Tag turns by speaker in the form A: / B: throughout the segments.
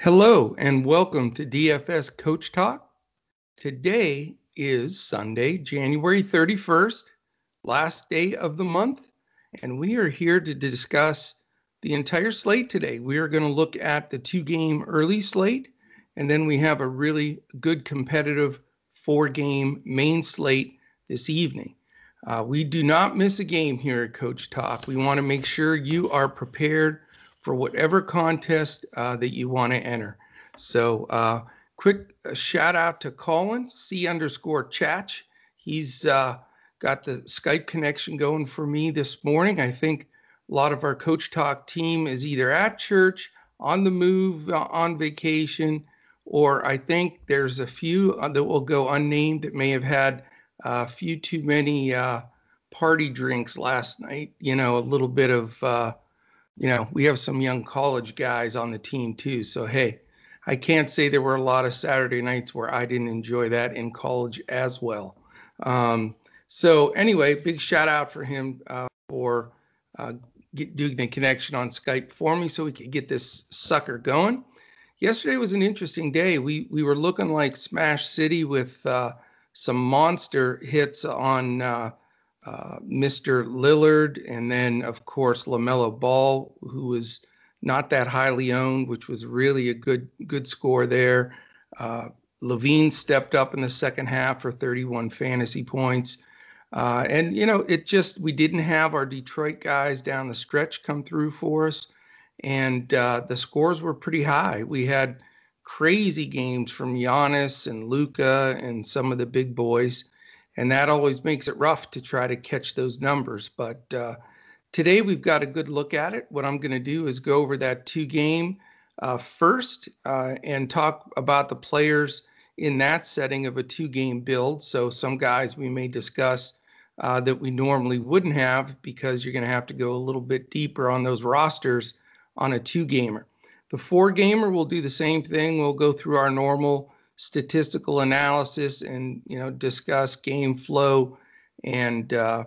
A: Hello and welcome to DFS Coach Talk. Today is Sunday, January 31st, last day of the month, and we are here to discuss the entire slate today. We are going to look at the two game early slate, and then we have a really good competitive four game main slate this evening. Uh, we do not miss a game here at Coach Talk. We want to make sure you are prepared for whatever contest uh, that you want to enter. So, uh, quick uh, shout out to Colin C underscore Chach. He's uh, got the Skype connection going for me this morning. I think a lot of our Coach Talk team is either at church, on the move, uh, on vacation, or I think there's a few uh, that will go unnamed that may have had a few too many party drinks last night. You know, a little bit of you know, we have some young college guys on the team too. So, hey, I can't say there were a lot of Saturday nights where I didn't enjoy that in college as well. Um, so, anyway, big shout out for him uh, for uh, get, doing the connection on Skype for me so we could get this sucker going. Yesterday was an interesting day. We we were looking like Smash City with uh, some monster hits on uh, Mr. Lillard, and then of course LaMelo Ball, who was not that highly owned, which was really a good good score there. Uh, LaVine stepped up in the second half for 31 fantasy points. Uh, and you know, it just we didn't have our Detroit guys down the stretch come through for us, and uh, the scores were pretty high. We had crazy games from Giannis and Luka and some of the big boys and that always makes it rough to try to catch those numbers. But uh, today we've got a good look at it. What I'm going to do is go over that two game uh, first uh, and talk about the players in that setting of a two game build. So some guys we may discuss uh, that we normally wouldn't have because you're going to have to go a little bit deeper on those rosters on a two gamer. The four gamer will do the same thing. We'll go through our normal statistical analysis and you know discuss game flow and uh,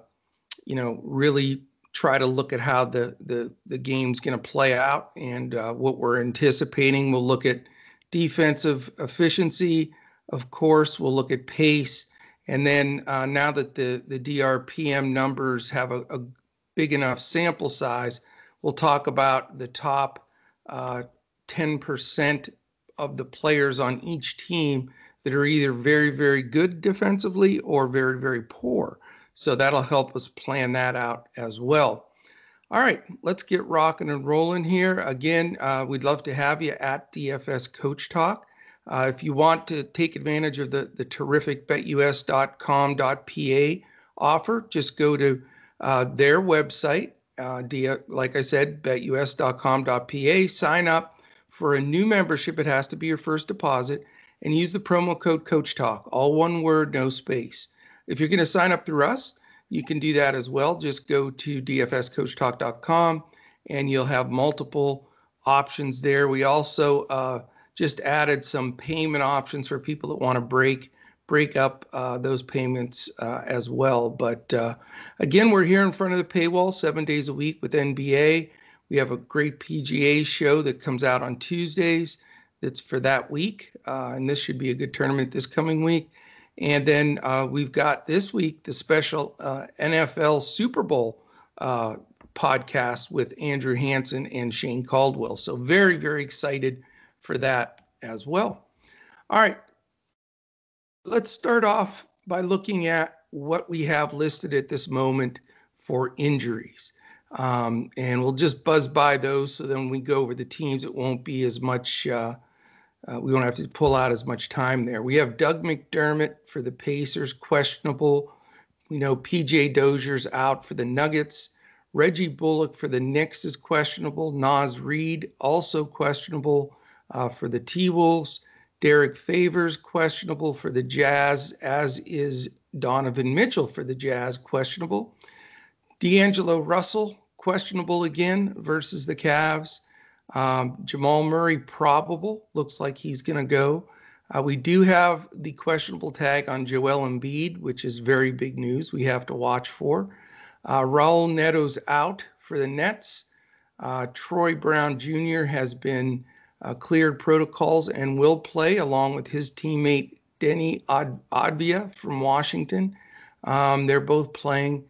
A: you know really try to look at how the the the game's going to play out and uh, what we're anticipating. We'll look at defensive efficiency, of course. We'll look at pace, and then uh, now that the the DRPM numbers have a, a, big enough sample size, we'll talk about the top. Uh, 10% of the players on each team that are either very, very good defensively or very, very poor. So that'll help us plan that out as well. All right, let's get rocking and rolling here. Again, uh, we'd love to have you at DFS Coach Talk. Uh, if you want to take advantage of the, the terrific betus.com.pa offer, just go to uh, their website, uh, like I said, betus.com.pa, sign up, for a new membership, it has to be your first deposit and use the promo code Coach Talk, all one word, no space. If you're going to sign up through us, you can do that as well. Just go to dfscoachtalk.com and you'll have multiple options there. We also uh, just added some payment options for people that want to break break up uh, those payments uh, as well. But uh, again, we're here in front of the paywall seven days a week with NBA. We have a great PGA show that comes out on Tuesdays. That's for that week, uh, and this should be a good tournament this coming week. And then uh, we've got this week the special uh, NFL Super Bowl uh, podcast with Andrew Hanson and Shane Caldwell. So very very excited for that as well. All right, let's start off by looking at what we have listed at this moment for injuries. Um, and we'll just buzz by those. So then we go over the teams. It won't be as much. Uh, uh, we won't have to pull out as much time there. We have Doug McDermott for the Pacers, questionable. We know PJ Dozier's out for the Nuggets. Reggie Bullock for the Knicks is questionable. Naz Reid also questionable uh, for the T Wolves. Derrick Favors questionable for the Jazz, as is Donovan Mitchell for the Jazz, questionable. D'Angelo Russell, questionable again versus the Cavs. Um, Jamal Murray, probable. Looks like he's going to go. Uh, we do have the questionable tag on Joel Embiid, which is very big news we have to watch for. Uh, Raul Neto's out for the Nets. Uh, Troy Brown Jr. has been uh, cleared protocols and will play along with his teammate Deni Avdija from Washington. Um, they're both playing.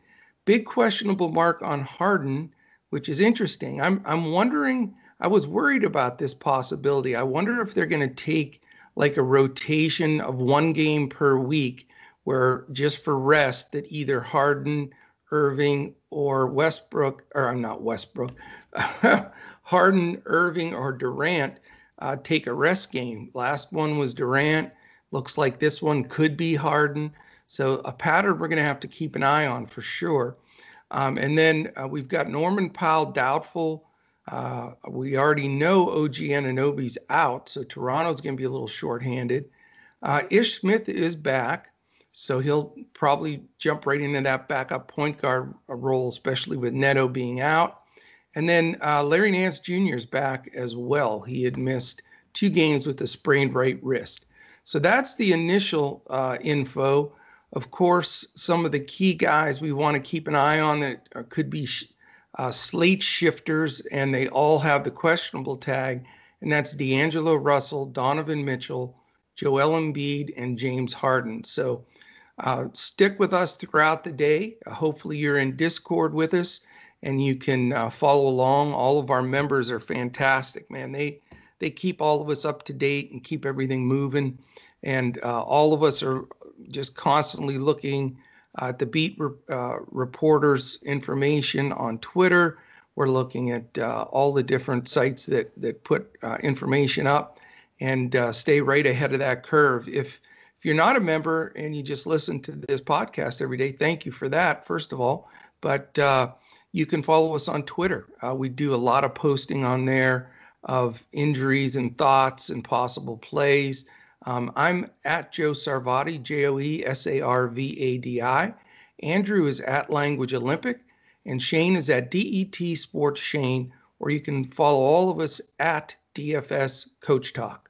A: Big questionable mark on Harden, which is interesting. I'm I'm wondering. I was worried about this possibility. I wonder if they're going to take like a rotation of one game per week, where just for rest that either Harden, Irving, or Westbrook, or I'm not Westbrook, Harden, Irving, or Durant uh, take a rest game. Last one was Durant. Looks like this one could be Harden. So a pattern we're going to have to keep an eye on for sure. Um, and then uh, we've got Norman Powell doubtful. Uh, we already know OG Anunoby's out, so Toronto's going to be a little shorthanded. Uh, Ish Smith is back, so he'll probably jump right into that backup point guard uh, role, especially with Neto being out. And then uh, Larry Nance Jr. is back as well. He had missed two games with a sprained right wrist. So that's the initial uh, info. Of course, some of the key guys we want to keep an eye on that could be uh, slate shifters, and they all have the questionable tag, and that's D'Angelo Russell, Donovan Mitchell, Joel Embiid, and James Harden. So uh, stick with us throughout the day. Uh, hopefully, you're in Discord with us and you can uh, follow along. All of our members are fantastic, man. They they keep all of us up to date and keep everything moving. And uh, all of us are just constantly looking at the beat re- uh, reporters' information on Twitter. We're looking at uh, all the different sites that that put uh, information up and uh, stay right ahead of that curve. If if you're not a member and you just listen to this podcast every day, thank you for that, first of all. But uh, you can follow us on Twitter. Uh, we do a lot of posting on there of injuries and thoughts and possible plays. Um, I'm at Joe Sarvadi, J O E S A R V A D I. Andrew is at Language Olympic, and Shane is at DET Sports Shane, or you can follow all of us at DFS Coach Talk.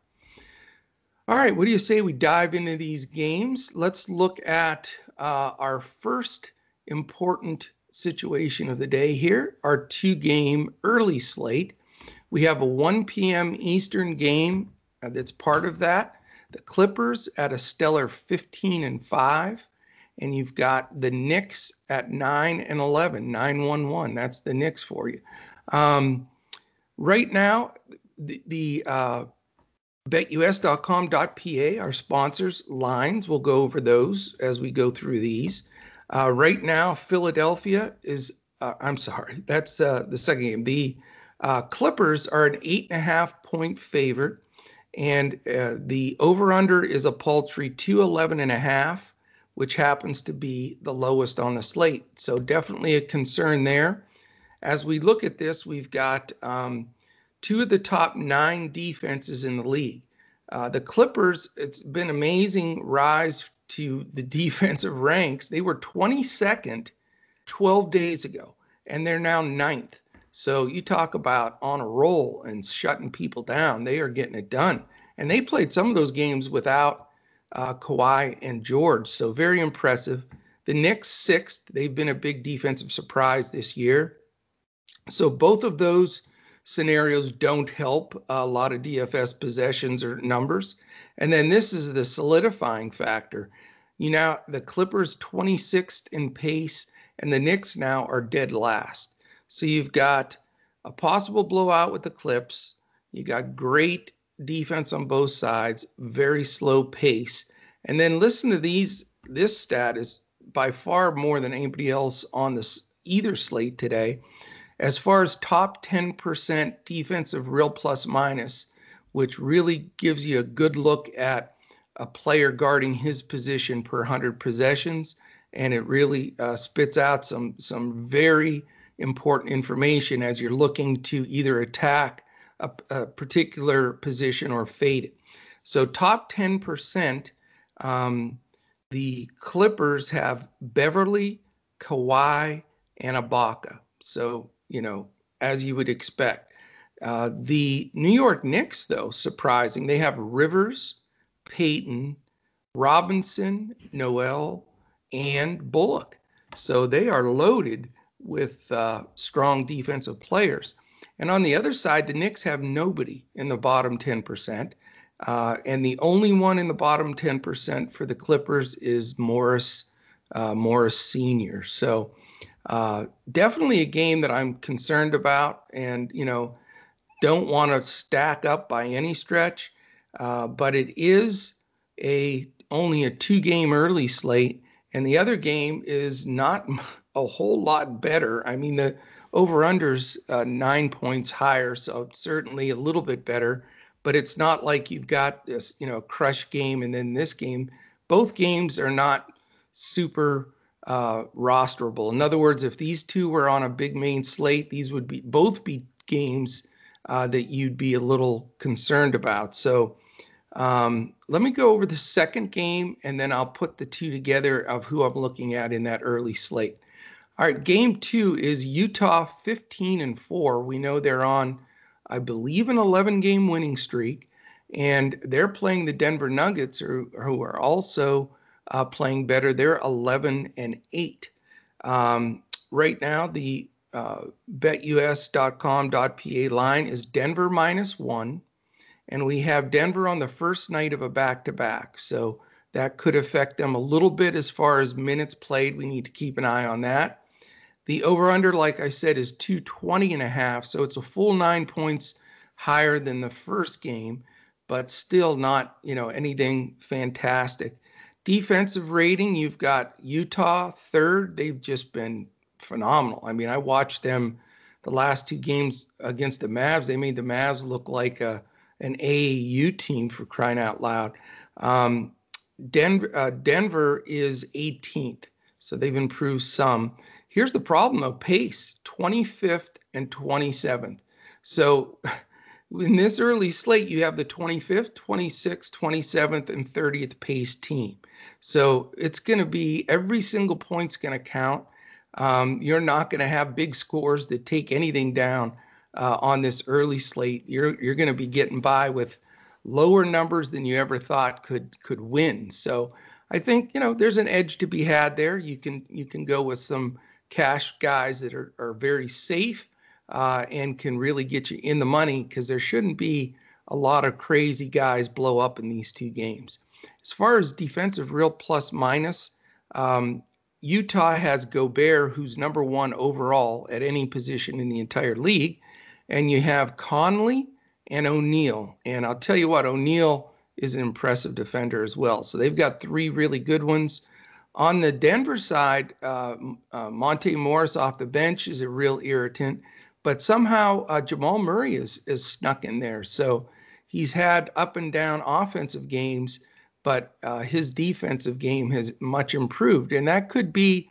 A: All right, what do you say we dive into these games? Let's look at uh, our first important situation of the day here, our two game early slate. We have a 1 p.m. Eastern game uh, that's part of that. The Clippers at a stellar 15 and 5. And you've got the Knicks at 9 and 11, 9 1 1. That's the Knicks for you. Um, right now, the, the uh, betus.com.pa, our sponsors, lines, we'll go over those as we go through these. Uh, right now, Philadelphia is, uh, I'm sorry, that's uh, the second game. The uh, Clippers are an eight and a half point favorite, and uh, the over under is a paltry 211 and a half, which happens to be the lowest on the slate. So, definitely a concern there. As we look at this, we've got um, two of the top nine defenses in the league. Uh, the Clippers, it's been amazing rise to the defensive ranks, they were 22nd 12 days ago, and they're now ninth. So you talk about on a roll and shutting people down. They are getting it done. And they played some of those games without uh, Kawhi and George. So very impressive. The Knicks, sixth. They've been a big defensive surprise this year. So both of those scenarios don't help a lot of DFS possessions or numbers. And then this is the solidifying factor. You know, the Clippers 26th in pace, and the Knicks now are dead last. So you've got a possible blowout with the Clips. You got great defense on both sides, very slow pace. And then listen to these. This stat is by far more than anybody else on this either slate today. As far as top 10% defensive real plus minus, which really gives you a good look at a player guarding his position per 100 possessions and it really uh, spits out some some very important information as you're looking to either attack a, a particular position or fade it. So top 10%, um, the Clippers have Beverley, Kawhi, and Ibaka. So you know as you would expect. Uh, the New York Knicks, though, surprising, they have Rivers, Payton, Robinson, Noel, and Bullock. So they are loaded with uh, strong defensive players. And on the other side, the Knicks have nobody in the bottom 10%. Uh, and the only one in the bottom 10% for the Clippers is Morris, uh, Morris Sr. So uh, definitely a game that I'm concerned about and, you know, don't want to stack up by any stretch. Uh, but it is a only a two game early slate. And the other game is not a whole lot better. I mean, the over unders uh, nine points higher, so certainly a little bit better. But it's not like you've got this, you know, crush game and then this game. Both games are not super uh, rosterable. In other words, if these two were on a big main slate, these would be both be games uh, that you'd be a little concerned about. So um, let me go over the second game, and then I'll put the two together of who I'm looking at in that early slate. All right, game two is Utah 15 and 4. We know they're on, I believe, an 11 game winning streak, and they're playing the Denver Nuggets, who, are also uh, playing better. They're 11 and 8. Um, right now, the uh, betus.com.pa line is Denver minus one, and we have Denver on the first night of a back to back. So that could affect them a little bit as far as minutes played. We need to keep an eye on that. The over under, like I said, is 220 and a half. So it's a full nine points higher than the first game, but still not, you know, anything fantastic. Defensive rating, you've got Utah third. They've just been phenomenal. I mean, I watched them the last two games against the Mavs. They made the Mavs look like a an AAU team for crying out loud. Um, uh, Denver is 18th, so they've improved some. Here's the problem though pace 25th and 27th. So in this early slate, you have the 25th, 26th, 27th, and 30th pace team. So it's going to be every single point's going to count. Um, you're not going to have big scores that take anything down uh, on this early slate. You're you're going to be getting by with lower numbers than you ever thought could could win. So I think you know there's an edge to be had there. You can you can go with some cash guys that are, are very safe uh, and can really get you in the money because there shouldn't be a lot of crazy guys blow up in these two games. As far as defensive real plus minus, um, Utah has Gobert, who's number one overall at any position in the entire league. And you have Conley and O'Neale. And I'll tell you what, O'Neale is an impressive defender as well. So they've got three really good ones. On the Denver side, uh, uh, Monte Morris off the bench is a real irritant, but somehow uh, Jamal Murray is is snuck in there. So he's had up and down offensive games, but uh, his defensive game has much improved, and that could be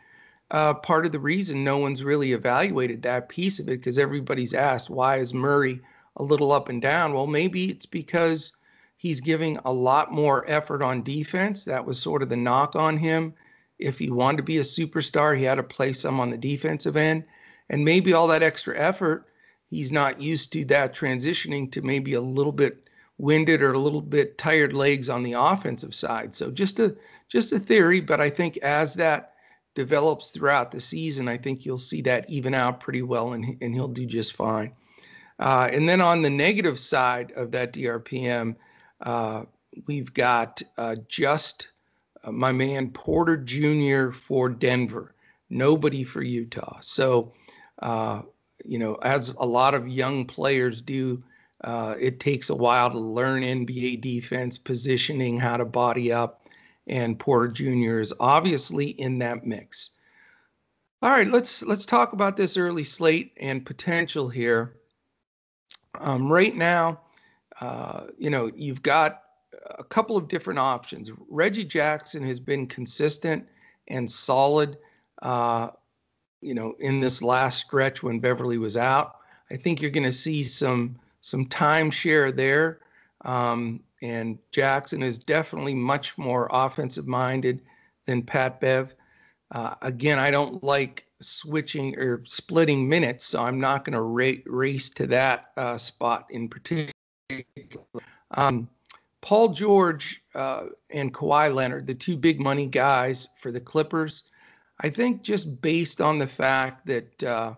A: uh, part of the reason no one's really evaluated that piece of it because everybody's asked why is Murray a little up and down. Well, maybe it's because he's giving a lot more effort on defense. That was sort of the knock on him if he wanted to be a superstar, he had to play some on the defensive end. And maybe all that extra effort, he's not used to that transitioning to maybe a little bit winded or a little bit tired legs on the offensive side. So just a just a theory, but I think as that develops throughout the season, I think you'll see that even out pretty well, and and he'll do just fine. Uh, and then on the negative side of that DRPM, uh, we've got uh, just uh, my man Porter Jr. for Denver, nobody for Utah. So, uh, you know, as a lot of young players do, it takes a while to learn NBA defense, positioning, how to body up, and Porter Jr. is obviously in that mix. All right, let's let's talk about this early slate and potential here. Um, right now, uh, you know, you've got a couple of different options. Reggie Jackson has been consistent and solid, uh, you know, in this last stretch when Beverley was out. I think you're going to see some some timeshare there. Um, and Jackson is definitely much more offensive minded than Pat Bev. Uh, again, I don't like switching or splitting minutes, so I'm not going to ra- race to that uh, spot in particular. Um, Paul George uh, and Kawhi Leonard, the two big money guys for the Clippers, I think just based on the fact that uh,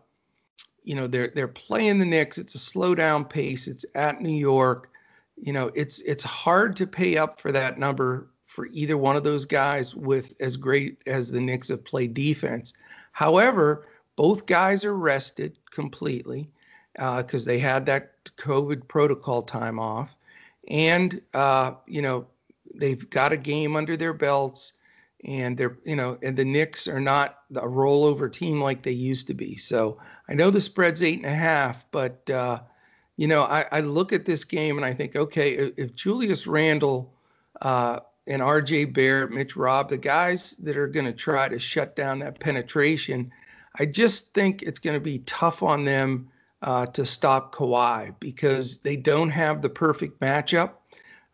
A: you know they're they're playing the Knicks. It's a slow down pace. It's at New York. You know, it's it's hard to pay up for that number for either one of those guys with as great as the Knicks have played defense. However, both guys are rested completely because uh, they had that COVID protocol time off, and uh, you know they've got a game under their belts and they're you know and the Knicks are not a rollover team like they used to be. So I know the spread's eight and a half, but uh, you know I, I, look at this game and I think, okay, if, Julius Randle uh, and R.J. Barrett, Mitch Robb, the guys that are going to try to shut down that penetration, I just think it's going to be tough on them uh, to stop Kawhi because they don't have the perfect matchup.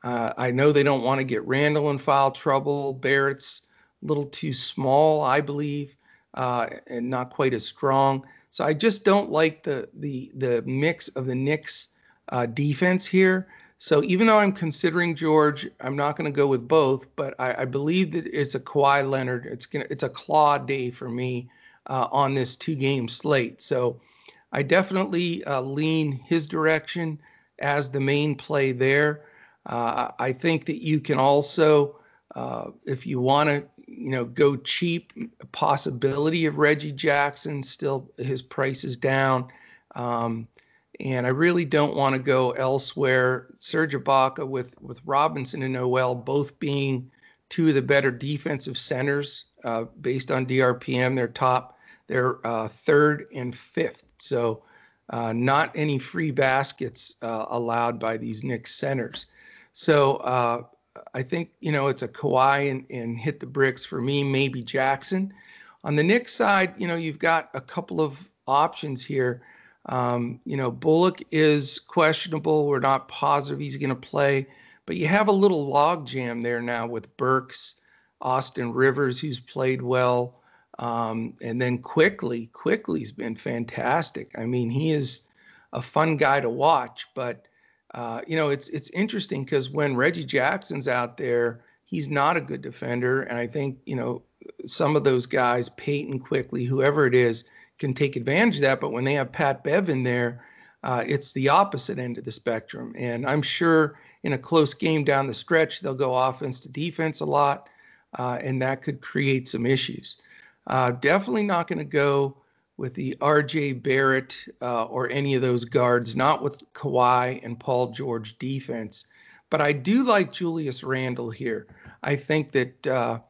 A: Uh, I know they don't want to get Randle in foul trouble. Barrett's little too small, I believe, uh, and not quite as strong. So I just don't like the the the mix of the Knicks uh, defense here. So even though I'm considering George, I'm not going to go with both. But I, I, believe that it's a Kawhi Leonard. It's gonna it's a claw day for me uh, on this two game slate. So I definitely uh, lean his direction as the main play there. Uh, I think that you can also, uh, if you want to you know, go cheap. Possibility of Reggie Jackson still his price is down. Um, and I really don't want to go elsewhere. Serge Ibaka with with Robinson and Noel both being two of the better defensive centers uh, based on DRPM. They're top, they're uh, third and fifth. So uh, not any free baskets uh, allowed by these Knicks centers. So uh, I think, you know, it's a Kawhi and, and hit the bricks for me, maybe Jackson. On the Knicks side, you know, you've got a couple of options here. Um, you know, Bullock is questionable. We're not positive he's going to play, but you have a little logjam there now with Burks, Austin Rivers, who's played well, um, and then quickly, Quickley's been fantastic. I mean, he is a fun guy to watch, but uh, you know, it's it's interesting because when Reggie Jackson's out there, he's not a good defender, and I think you know some of those guys, Payton, Quickley, whoever it is, can take advantage of that. But when they have Pat Bev in there, uh, it's the opposite end of the spectrum. And I'm sure in a close game down the stretch, they'll go offense to defense a lot, uh, and that could create some issues. Uh, definitely not going to go with the RJ Barrett uh, or any of those guards, not with Kawhi and Paul George defense. But I do like Julius Randle here. I think that, uh,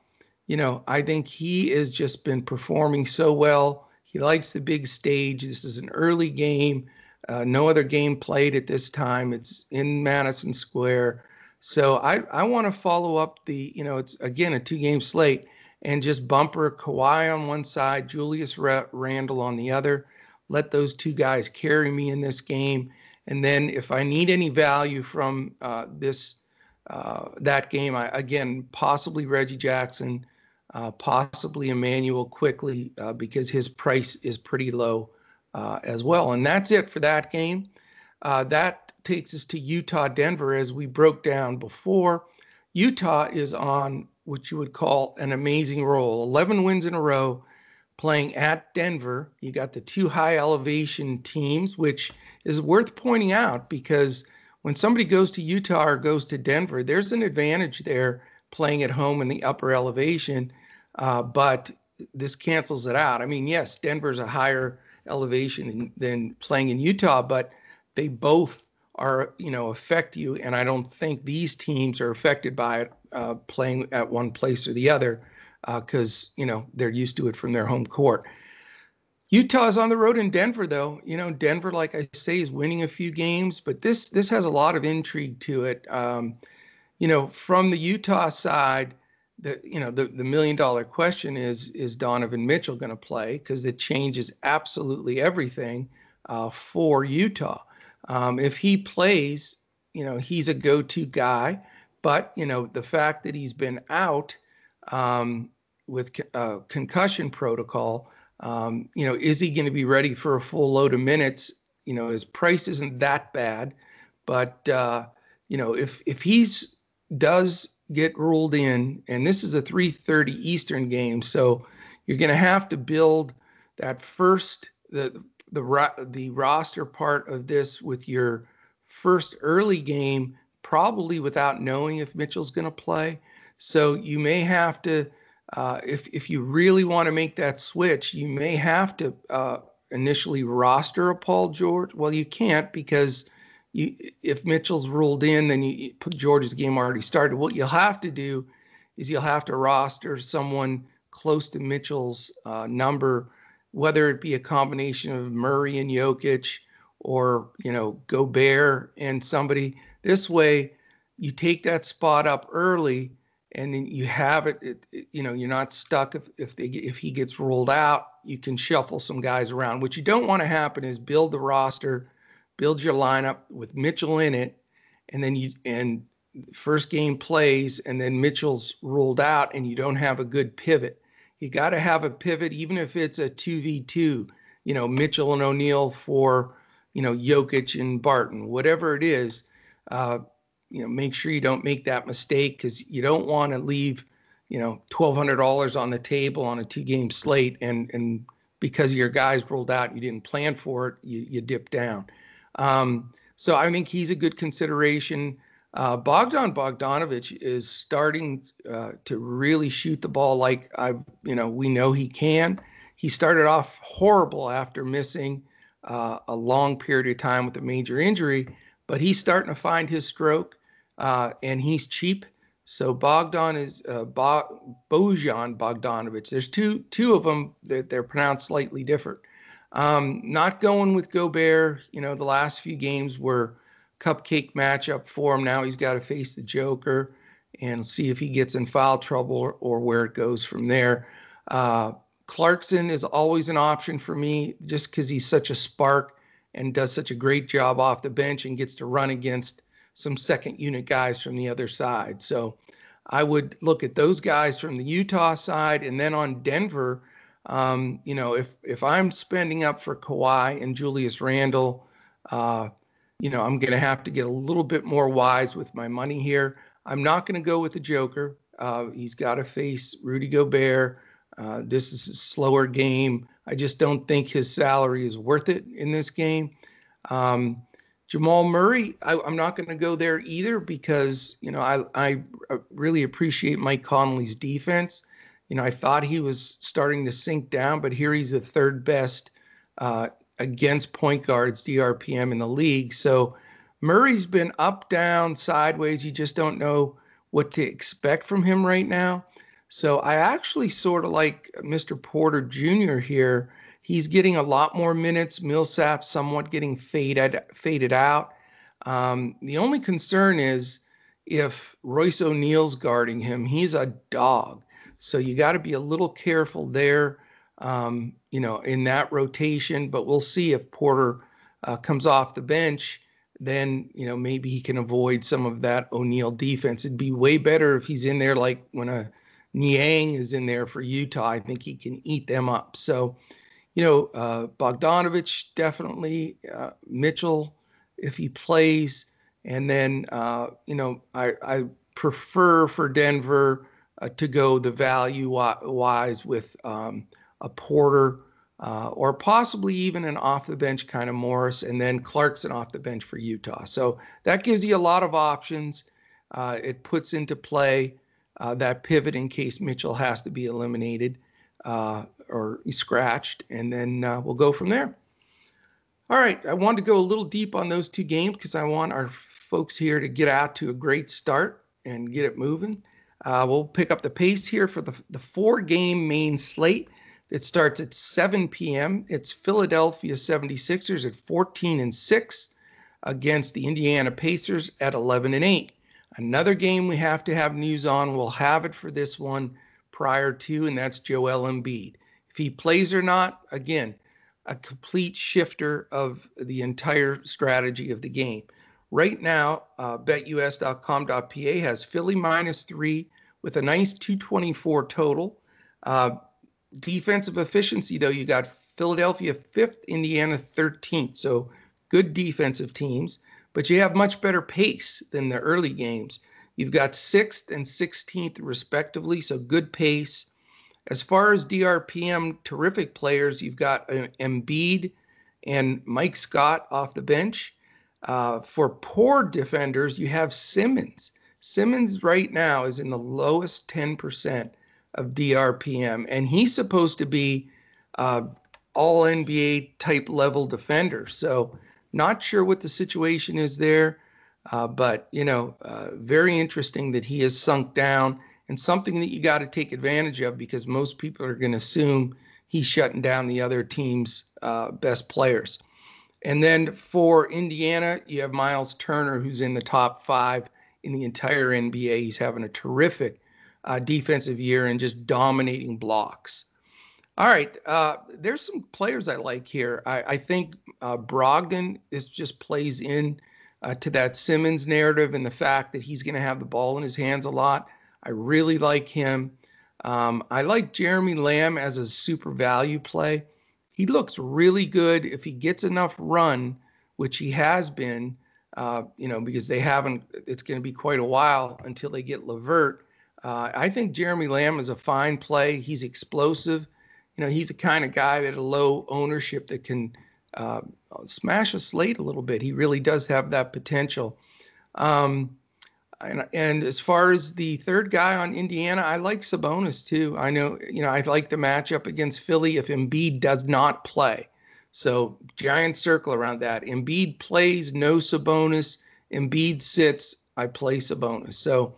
A: you know, I think he has just been performing so well. He likes the big stage. This is an early game. Uh, no other game played at this time. It's in Madison Square. So I, I want to follow up the, you know, it's again a two game slate and just bumper Kawhi on one side, Julius Randle on the other. Let those two guys carry me in this game. And then if I need any value from uh, this uh, that game, I, again possibly Reggie Jackson, uh, possibly Immanuel Quickley uh, because his price is pretty low uh, as well. And that's it for that game. Uh, that takes us to Utah Denver as we broke down before. Utah is on what you would call an amazing roll 11 wins in a row playing at Denver. You got the two high elevation teams, which is worth pointing out because when somebody goes to Utah or goes to Denver, there's an advantage there playing at home in the upper elevation. Uh, but this cancels it out. I mean, yes, Denver's a higher elevation than playing in Utah, but they both are you know affect you and i don't think these teams are affected by it uh, playing at one place or the other because uh, you know they're used to it from their home court. Utah's on the road in denver though. You know denver like i say is winning a few games but this this has a lot of intrigue to it. Um, you know from the utah side the you know the, the million dollar question is is donovan mitchell going to play? Because it changes absolutely everything uh, for utah. Um, if he plays, you know, he's a go-to guy. But you know, the fact that he's been out um, with uh, concussion protocol, um, you know, is he going to be ready for a full load of minutes? You know, his price isn't that bad, but uh, you know, if if he's does get ruled in, and this is a 3:30 Eastern game, so you're going to have to build that first the the the roster part of this with your first early game, probably without knowing if Mitchell's going to play. So you may have to, uh, if if you really want to make that switch, you may have to uh, initially roster a Paul George. Well, you can't because you if Mitchell's ruled in, then you, put George's game already started. What you'll have to do is you'll have to roster someone close to Mitchell's uh, number, whether it be a combination of Murray and Jokic or you know Gobert and somebody. This way, you take that spot up early, and then you have it. it, it you know, you're not stuck if if they if he gets rolled out. You can shuffle some guys around. What you don't want to happen is build the roster, build your lineup with Mitchell in it, and then you and first game plays, and then Mitchell's ruled out, and you don't have a good pivot. You got to have a pivot, even if it's a two v two. You know, Mitchell and O'Neale for you know, Jokic and Barton, whatever it is, uh, you know, make sure you don't make that mistake because you don't want to leave, you know, twelve hundred dollars on the table on a two-game slate, and and because your guys rolled out, you didn't plan for it, you you dip down. Um, so I think he's a good consideration. Uh, Bogdan Bogdanovic is starting uh, to really shoot the ball like I, you know, we know he can. He started off horrible after missing uh, a long period of time with a major injury, but he's starting to find his stroke, uh, and he's cheap. So Bogdan is uh, Bo- Bojan Bogdanovic. There's two two of them that they're pronounced slightly different. Um, not going with Gobert. You know, the last few games were cupcake matchup for him. Now he's got to face the Joker and see if he gets in foul trouble or, or where it goes from there. Uh, Clarkson is always an option for me just because he's such a spark and does such a great job off the bench and gets to run against some second unit guys from the other side. So I would look at those guys from the Utah side. And then on Denver, um, you know, if if I'm spending up for Kawhi and Julius Randle, uh, you know, I'm going to have to get a little bit more wise with my money here. I'm not going to go with the Joker. Uh, he's got to face Rudy Gobert. Uh, this is a slower game. I just don't think his salary is worth it in this game. Um, Jamal Murray, I, am not going to go there either because you know I I really appreciate Mike Conley's defense. You know I thought he was starting to sink down, but here he's the third best uh, against point guards DRPM in the league. So Murray's been up, down, sideways. You just don't know what to expect from him right now. So I actually sort of like Mr. Porter Jr. here. He's getting a lot more minutes. Millsap somewhat getting faded faded out. Um, the only concern is if Royce O'Neale's guarding him, he's a dog. So you got to be a little careful there, um, you know, in that rotation. But we'll see if Porter uh, comes off the bench. Then you know maybe he can avoid some of that O'Neale defense. It'd be way better if he's in there like when a Niang is in there for Utah. I think he can eat them up. So, you know, uh, Bogdanovich definitely, uh, Mitchell if he plays, and then uh, you know I, I prefer for Denver uh, to go the value wise with um, a Porter. Uh, or possibly even an off the bench kind of Morris, and then Clarkson off the bench for Utah. So that gives you a lot of options. Uh, it puts into play uh, that pivot in case Mitchell has to be eliminated uh, or scratched, and then uh, we'll go from there. All right, I wanted to go a little deep on those two games because I want our folks here to get out to a great start and get it moving. Uh, we'll pick up the pace here for the, the four game main slate. It starts at 7 p.m. It's Philadelphia 76ers at 14 and 6 against the Indiana Pacers at 11 and 8. Another game we have to have news on. We'll have it for this one prior to, and that's Joel Embiid. If he plays or not, again, a complete shifter of the entire strategy of the game. Right now, uh, betus.com.pa has Philly minus three with a nice 224 total. Uh, defensive efficiency, though, you got Philadelphia fifth, Indiana 13th. So good defensive teams but you have much better pace than the early games. You've got sixth and 16th, respectively, so good pace. As far as DRPM, terrific players. You've got uh, Embiid and Mike Scott off the bench. Uh, for poor defenders, you have Simmons. Simmons right now is in the lowest 10% of DRPM, and he's supposed to be uh, all NBA type level defender. So, not sure what the situation is there, uh, but you know, uh, very interesting that he has sunk down and something that you got to take advantage of because most people are going to assume he's shutting down the other team's uh, best players. And then for Indiana, you have Miles Turner, who's in the top five in the entire NBA. He's having a terrific uh, defensive year and just dominating blocks. All right, uh, there's some players I like here. I, I think uh, Brogdon is just plays in uh, to that Simmons narrative and the fact that he's going to have the ball in his hands a lot. I really like him. Um, I like Jeremy Lamb as a super value play. He looks really good if he gets enough run, which he has been. Uh, you know, because they haven't. It's going to be quite a while until they get LeVert. Uh, I think Jeremy Lamb is a fine play. He's explosive. You know, he's the kind of guy that a low ownership that can uh, smash a slate a little bit. He really does have that potential. Um, and, and, as far as the third guy on Indiana, I like Sabonis too. I know, you know, I like the matchup against Philly if Embiid does not play. So giant circle around that. Embiid plays, no Sabonis. Embiid sits, I play Sabonis. So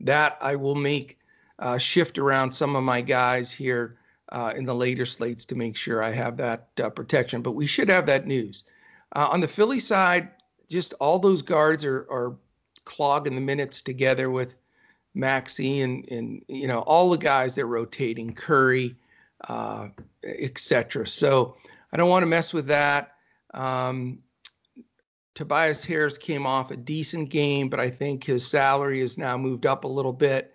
A: that I will make uh, shift around some of my guys here uh, in the later slates to make sure I have that uh, protection. But we should have that news. Uh, on the Philly side, just all those guards are, are clogging the minutes together with Maxey and, and you know all the guys they're rotating, Curry, uh, etc. So I don't want to mess with that. Um, Tobias Harris came off a decent game, but I think his salary has now moved up a little bit.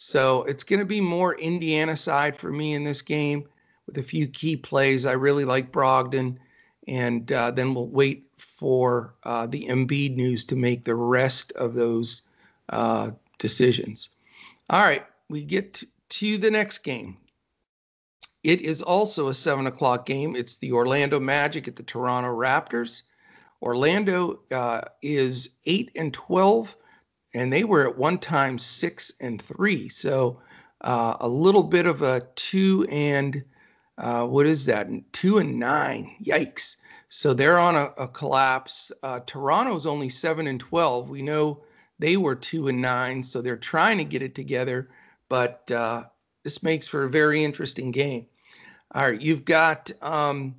A: So it's going to be more Indiana side for me in this game with a few key plays. I really like Brogdon, and uh, then we'll wait for uh, the Embiid news to make the rest of those uh, decisions. All right, we get to the next game. It is also a seven o'clock game. It's the Orlando Magic at the Toronto Raptors. Orlando uh, is eight and twelve, and they were at one time six and three. So uh, a little bit of a two and uh, what is that? Two and nine. Yikes! So they're on a, a collapse. Uh, Toronto's only seven and twelve. We know they were two and nine, so they're trying to get it together. But uh, this makes for a very interesting game. All right, you've got. Um,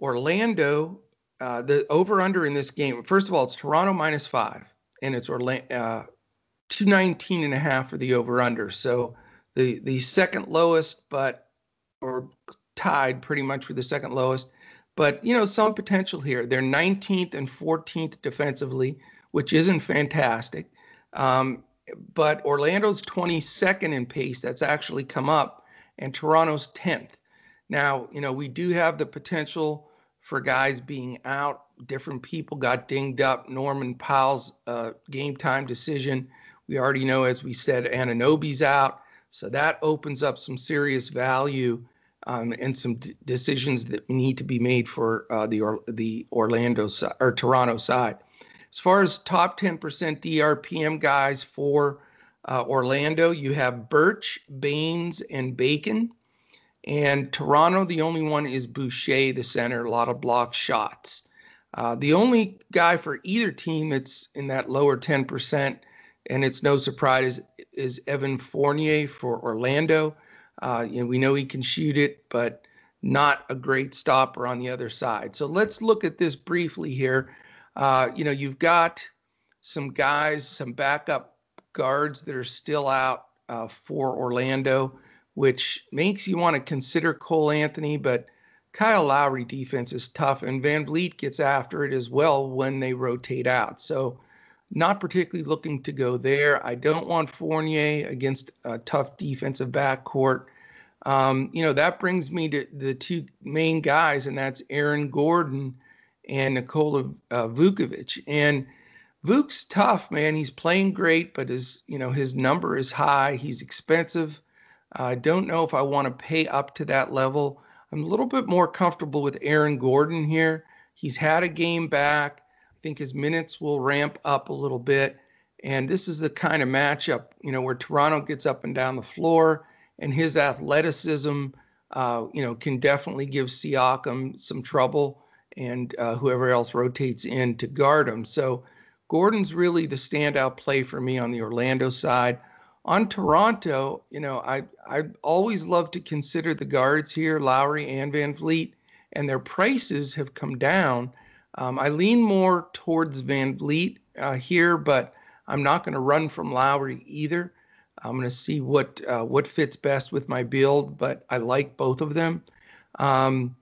A: Orlando, uh, the over under in this game, first of all, it's Toronto minus five, and it's Orlando, uh, 219 and a half for the over under. So the, the second lowest, but, or tied pretty much for the second lowest. But, you know, some potential here. They're 19th and 14th defensively, which isn't fantastic. Um, but Orlando's 22nd in pace. That's actually come up, and Toronto's 10th. Now, you know, we do have the potential for guys being out. Different people got dinged up. Norman Powell's uh, game time decision. We already know, as we said, Anunoby's out. So that opens up some serious value um, and some d- decisions that need to be made for uh, the or- the Orlando si- or Toronto side. As far as top 10% DRPM guys for uh, Orlando, you have Birch, Baynes, and Bacon. And Toronto, the only one is Boucher, the center, a lot of block shots. Uh, the only guy for either team that's in that lower 10%, and it's no surprise, is, Evan Fournier for Orlando. Uh, you know, we know he can shoot it, but not a great stopper on the other side. So let's look at this briefly here. Uh, you know, you've got some guys, some backup guards that are still out uh, for Orlando which makes you want to consider Cole Anthony, but Kyle Lowry defense is tough, and VanVleet gets after it as well when they rotate out. So, not particularly looking to go there. I don't want Fournier against a tough defensive backcourt. Um, you know, that brings me to the two main guys, and that's Aaron Gordon and Nikola uh, Vucevic. And Vuk's tough, man. He's playing great, but his, you know, his number is high. He's expensive. I don't know if I want to pay up to that level. I'm a little bit more comfortable with Aaron Gordon here. He's had a game back. I think his minutes will ramp up a little bit. And this is the kind of matchup, you know, where Toronto gets up and down the floor and his athleticism, uh, you know, can definitely give Siakam some trouble and uh, whoever else rotates in to guard him. So Gordon's really the standout play for me on the Orlando side. On Toronto, you know, I I always love to consider the guards here, Lowry and VanVleet, and their prices have come down. Um, I lean more towards VanVleet uh, here, but I'm not going to run from Lowry either. I'm going to see what uh, what fits best with my build, but I like both of them. Um,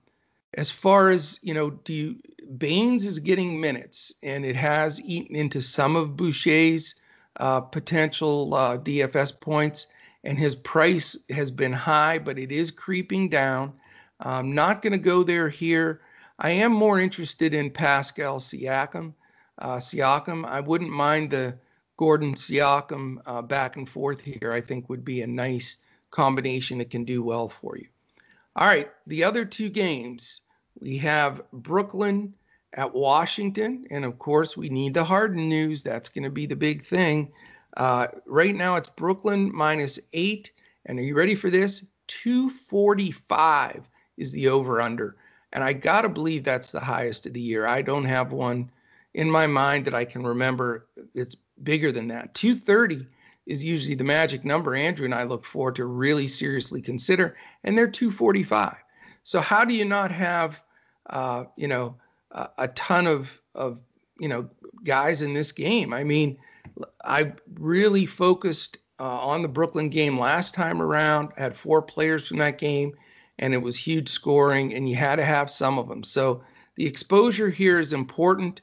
A: as far as you know, do you, Baynes is getting minutes, and it has eaten into some of Boucher's uh, potential uh, DFS points, and his price has been high, but it is creeping down. I'm not going to go there here. I am more interested in Pascal Siakam. Uh, Siakam, I wouldn't mind the Gordon Siakam uh, back and forth here. I think would be a nice combination that can do well for you. All right, the other two games we have Brooklyn at Washington, and of course we need the Harden news. That's going to be the big thing. Uh, right now it's Brooklyn minus eight, and are you ready for this? 245 is the over under. And I got to believe that's the highest of the year. I don't have one in my mind that I can remember it's bigger than that. 230 is usually the magic number Andrew and I look for to really seriously consider, and they're 245. So how do you not have, uh, you know, a, a ton of of you know guys in this game? I mean, I really focused uh, on the Brooklyn game last time around. Had four players from that game and it was huge scoring, and you had to have some of them. So the exposure here is important,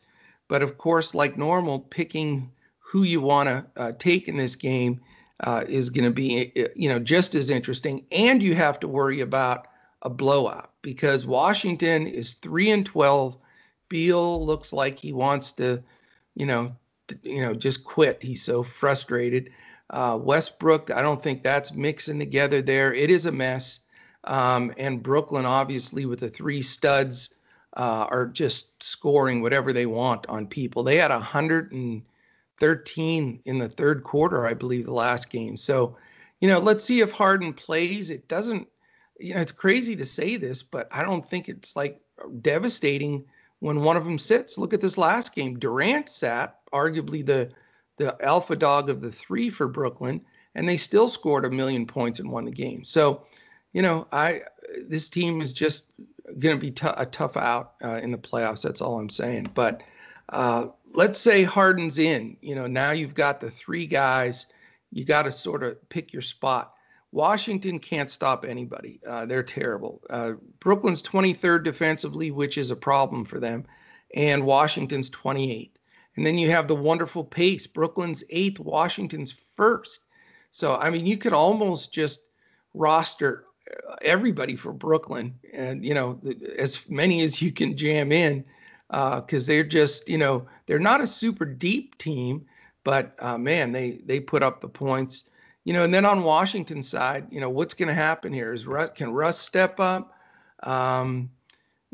A: but of course, like normal, picking who you want to uh, take in this game uh, is going to be, uh, you know, just as interesting. And you have to worry about a blowout because Washington is three and twelve. Beal looks like he wants to, you know, you know, just quit. He's so frustrated. Uh, Westbrook, I don't think that's mixing together there. It is a mess. Um, and Brooklyn, obviously, with the three studs, uh, are just scoring whatever they want on people. They had 113 in the third quarter, I believe, the last game. So, you know, let's see if Harden plays. It doesn't, you know, it's crazy to say this, but I don't think it's like devastating when one of them sits. Look at this last game. Durant sat, arguably the the alpha dog of the three for Brooklyn, and they still scored a million points and won the game. So you know, I this team is just going to be t- a tough out uh, in the playoffs. That's all I'm saying. But uh, let's say Harden's in. You know, now you've got the three guys. You got to sort of pick your spot. Washington can't stop anybody. Uh, they're terrible. Uh, Brooklyn's 23rd defensively, which is a problem for them, and Washington's 28th. And then you have the wonderful pace. Brooklyn's eighth, Washington's first. So I mean, you could almost just roster everybody for Brooklyn, and you know as many as you can jam in, because uh, they're just you know they're not a super deep team, but uh, man, they they put up the points. You know, and then on Washington side, you know what's going to happen here is Russ, can Russ step up? Um,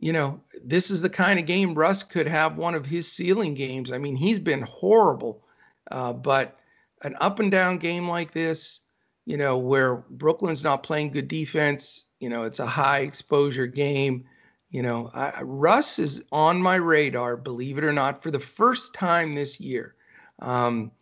A: you know, this is the kind of game Russ could have one of his ceiling games. I mean, he's been horrible, uh, but an up and down game like this, you know, where Brooklyn's not playing good defense. You know, it's a high exposure game. You know, I, Russ is on my radar, believe it or not, for the first time this year. Um,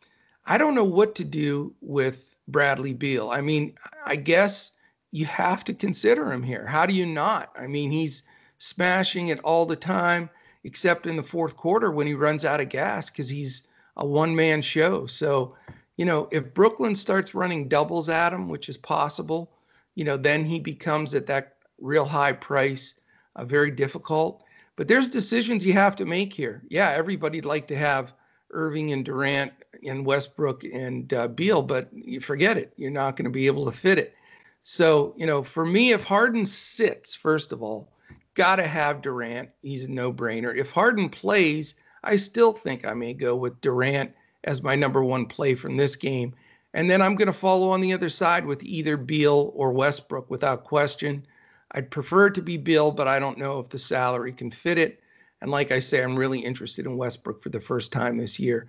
A: I don't know what to do with Bradley Beal. I mean, I guess you have to consider him here. How do you not? I mean, he's smashing it all the time, except in the fourth quarter when he runs out of gas because he's a one man show. So, you know, if Brooklyn starts running doubles at him, which is possible, you know, then he becomes at that real high price, uh, very difficult. But there's decisions you have to make here. Yeah, everybody'd like to have Irving and Durant and Westbrook and uh, Beal, but you forget it. You're not going to be able to fit it. So, you know, for me, if Harden sits, first of all, got to have Durant. He's a no brainer. If Harden plays, I still think I may go with Durant as my number one play from this game. And then I'm going to follow on the other side with either Beal or Westbrook without question. I'd prefer it to be Beal, but I don't know if the salary can fit it. And like I say, I'm really interested in Westbrook for the first time this year.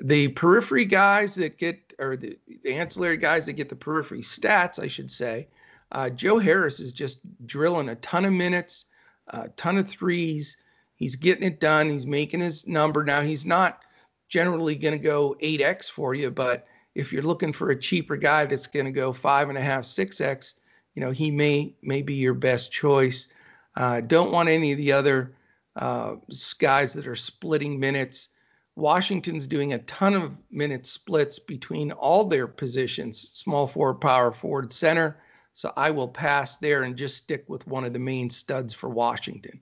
A: The periphery guys that get, or the, the ancillary guys that get the periphery stats, I should say, uh, Joe Harris is just drilling a ton of minutes, a ton of threes. He's getting it done. He's making his number. Now, he's not generally going to go 8x for you, but if you're looking for a cheaper guy that's going to go five and a half, six x, you know he may may be your best choice. Uh, don't want any of the other uh, guys that are splitting minutes. Washington's doing a ton of minute splits between all their positions, small forward, power forward, center. So I will pass there and just stick with one of the main studs for Washington.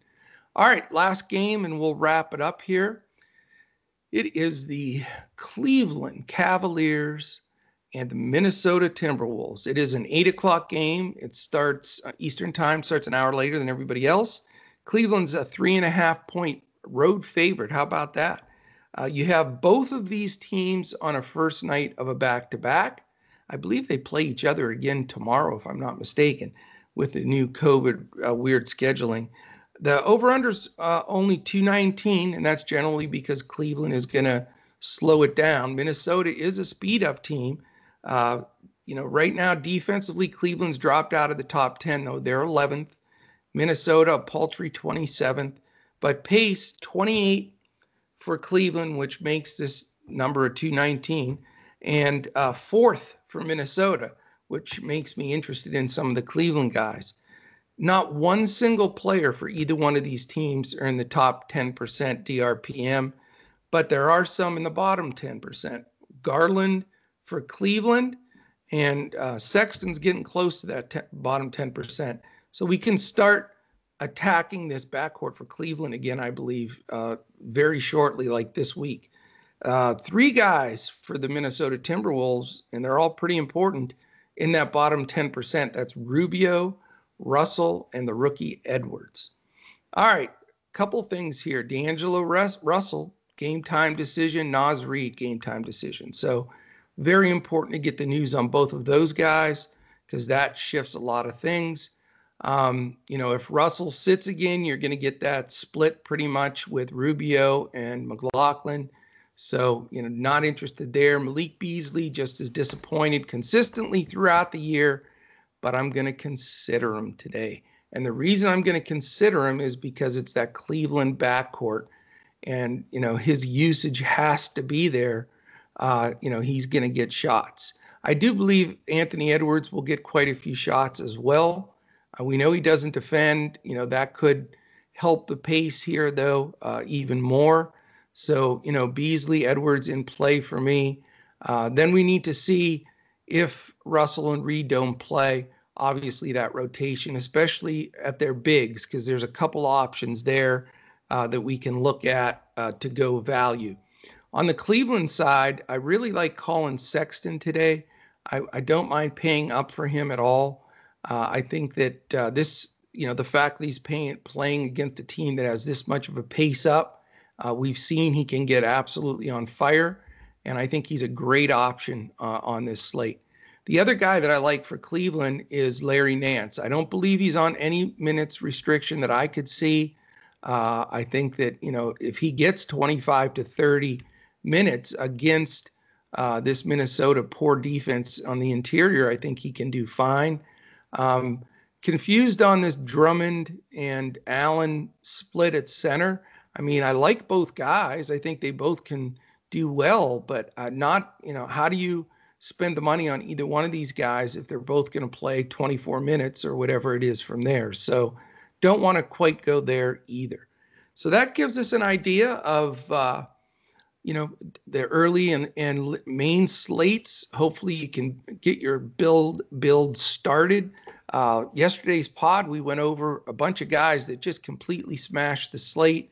A: All right, last game, and we'll wrap it up here. It is the Cleveland Cavaliers and the Minnesota Timberwolves. It is an eight o'clock game. It starts uh, Eastern time, starts an hour later than everybody else. Cleveland's a three and a half point road favorite. How about that? Uh, you have both of these teams on a first night of a back to back. I believe they play each other again tomorrow, if I'm not mistaken, with the new COVID uh, weird scheduling. The over-under's uh, only 219, and that's generally because Cleveland is going to slow it down. Minnesota is a speed-up team. Uh, you know, right now defensively, Cleveland's dropped out of the top 10, though they're 11th. Minnesota, paltry 27th, but pace 28 for Cleveland, which makes this number a 219, and uh, fourth for Minnesota, which makes me interested in some of the Cleveland guys. Not one single player for either one of these teams are in the top 10% DRPM, but there are some in the bottom 10%. Garland for Cleveland, and uh, Sexton's getting close to that bottom 10%. So we can start attacking this backcourt for Cleveland again, I believe, uh, very shortly, like this week. Uh, three guys for the Minnesota Timberwolves, and they're all pretty important in that bottom 10%. That's Rubio, Russell, and the rookie Edwards. All right, couple things here. D'Angelo Russell, game time decision. Naz Reid, game time decision. So very important to get the news on both of those guys because that shifts a lot of things. Um, you know, if Russell sits again, you're going to get that split pretty much with Rubio and McLaughlin. So, you know, not interested there. Malik Beasley just as disappointed consistently throughout the year but I'm going to consider him today. And the reason I'm going to consider him is because it's that Cleveland backcourt, and you know his usage has to be there. Uh, you know he's going to get shots. I do believe Anthony Edwards will get quite a few shots as well. Uh, we know he doesn't defend. You know that could help the pace here though uh, even more. So you know Beasley Edwards in play for me. Uh, then we need to see if Russell and Reid don't play, obviously that rotation, especially at their bigs, because there's a couple options there uh, that we can look at uh, to go value. On the Cleveland side, I really like Collin Sexton today. I, I don't mind paying up for him at all. Uh, I think that uh, this, you know, the fact that he's paying, playing against a team that has this much of a pace up, uh, we've seen he can get absolutely on fire and I think he's a great option uh, on this slate. The other guy that I like for Cleveland is Larry Nance. I don't believe he's on any minutes restriction that I could see. Uh, I think that you know if he gets 25 to 30 minutes against uh, this Minnesota poor defense on the interior, I think he can do fine. Um, confused on this Drummond and Allen split at center. I mean, I like both guys. I think they both can do well, but uh, not, you know, how do you spend the money on either one of these guys if they're both going to play 24 minutes or whatever it is from there? So don't want to quite go there either. So that gives us an idea of, uh, you know, the early and, and main slates. Hopefully you can get your build build started. Uh, yesterday's pod, we went over a bunch of guys that just completely smashed the slate.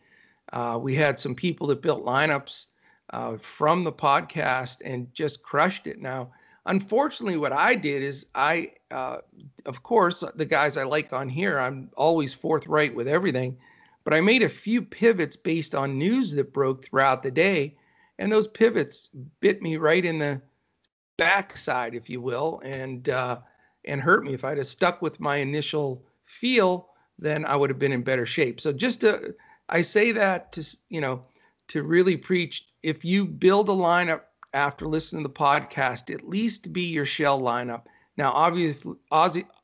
A: Uh, we had some people that built lineups uh, from the podcast and just crushed it. Now, unfortunately, what I did is I, uh, of course, the guys I like on here, I'm always forthright with everything, but I made a few pivots based on news that broke throughout the day, and those pivots bit me right in the backside, if you will, and uh, and hurt me. If I'd have stuck with my initial feel, then I would have been in better shape. So just to, I say that to, you know, to really preach, if you build a lineup after listening to the podcast, at least be your shell lineup. Now, obviously,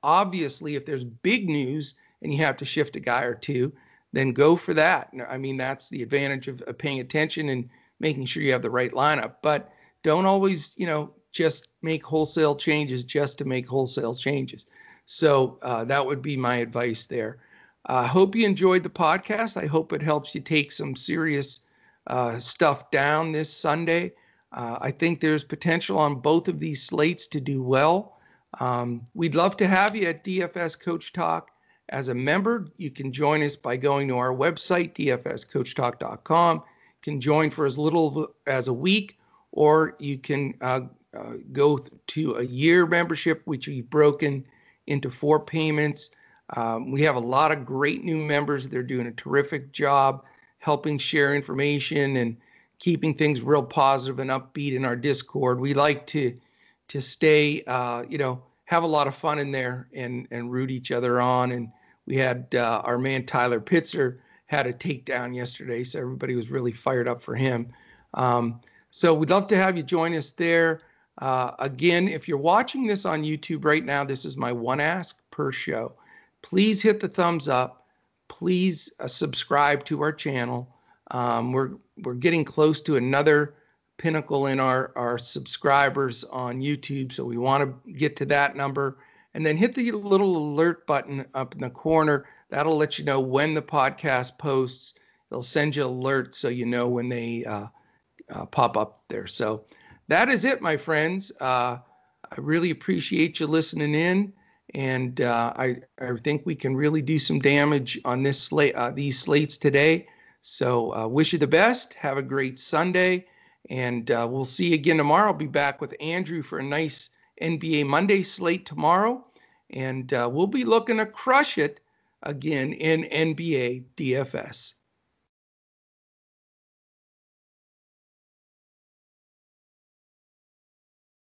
A: obviously, if there's big news and you have to shift a guy or two, then go for that. I mean, that's the advantage of, of paying attention and making sure you have the right lineup. But don't always, you know, just make wholesale changes just to make wholesale changes. So uh, that would be my advice there. I uh, hope you enjoyed the podcast. I hope it helps you take some serious uh, stuff down this Sunday. Uh, I think there's potential on both of these slates to do well. Um, we'd love to have you at DFS Coach Talk as a member. You can join us by going to our website, dfscoachtalk.com. Can join for as little as a week, or you can uh, uh, go to a year membership, which we've broken into four payments. Um, we have a lot of great new members. They're doing a terrific job helping share information and keeping things real positive and upbeat in our Discord. We like to to stay, uh, you know, have a lot of fun in there and and root each other on. And we had uh, our man Tyler Pitzer had a takedown yesterday, so everybody was really fired up for him. Um, so we'd love to have you join us there. Uh, again, if you're watching this on YouTube right now, this is my one ask per show. Please hit the thumbs up. Please uh, subscribe to our channel. Um, we're we're getting close to another pinnacle in our our subscribers on YouTube, so we want to get to that number. And then hit the little alert button up in the corner. That'll let you know when the podcast posts. It'll send you alerts so you know when they uh, uh, pop up there. So that is it, my friends. Uh, I really appreciate you listening in, and uh, I I think we can really do some damage on this slate uh, these slates today. So uh, wish you the best. Have a great Sunday, and we'll see you again tomorrow. I'll be back with Andrew for a nice NBA Monday slate tomorrow, and we'll be looking to crush it again in NBA DFS.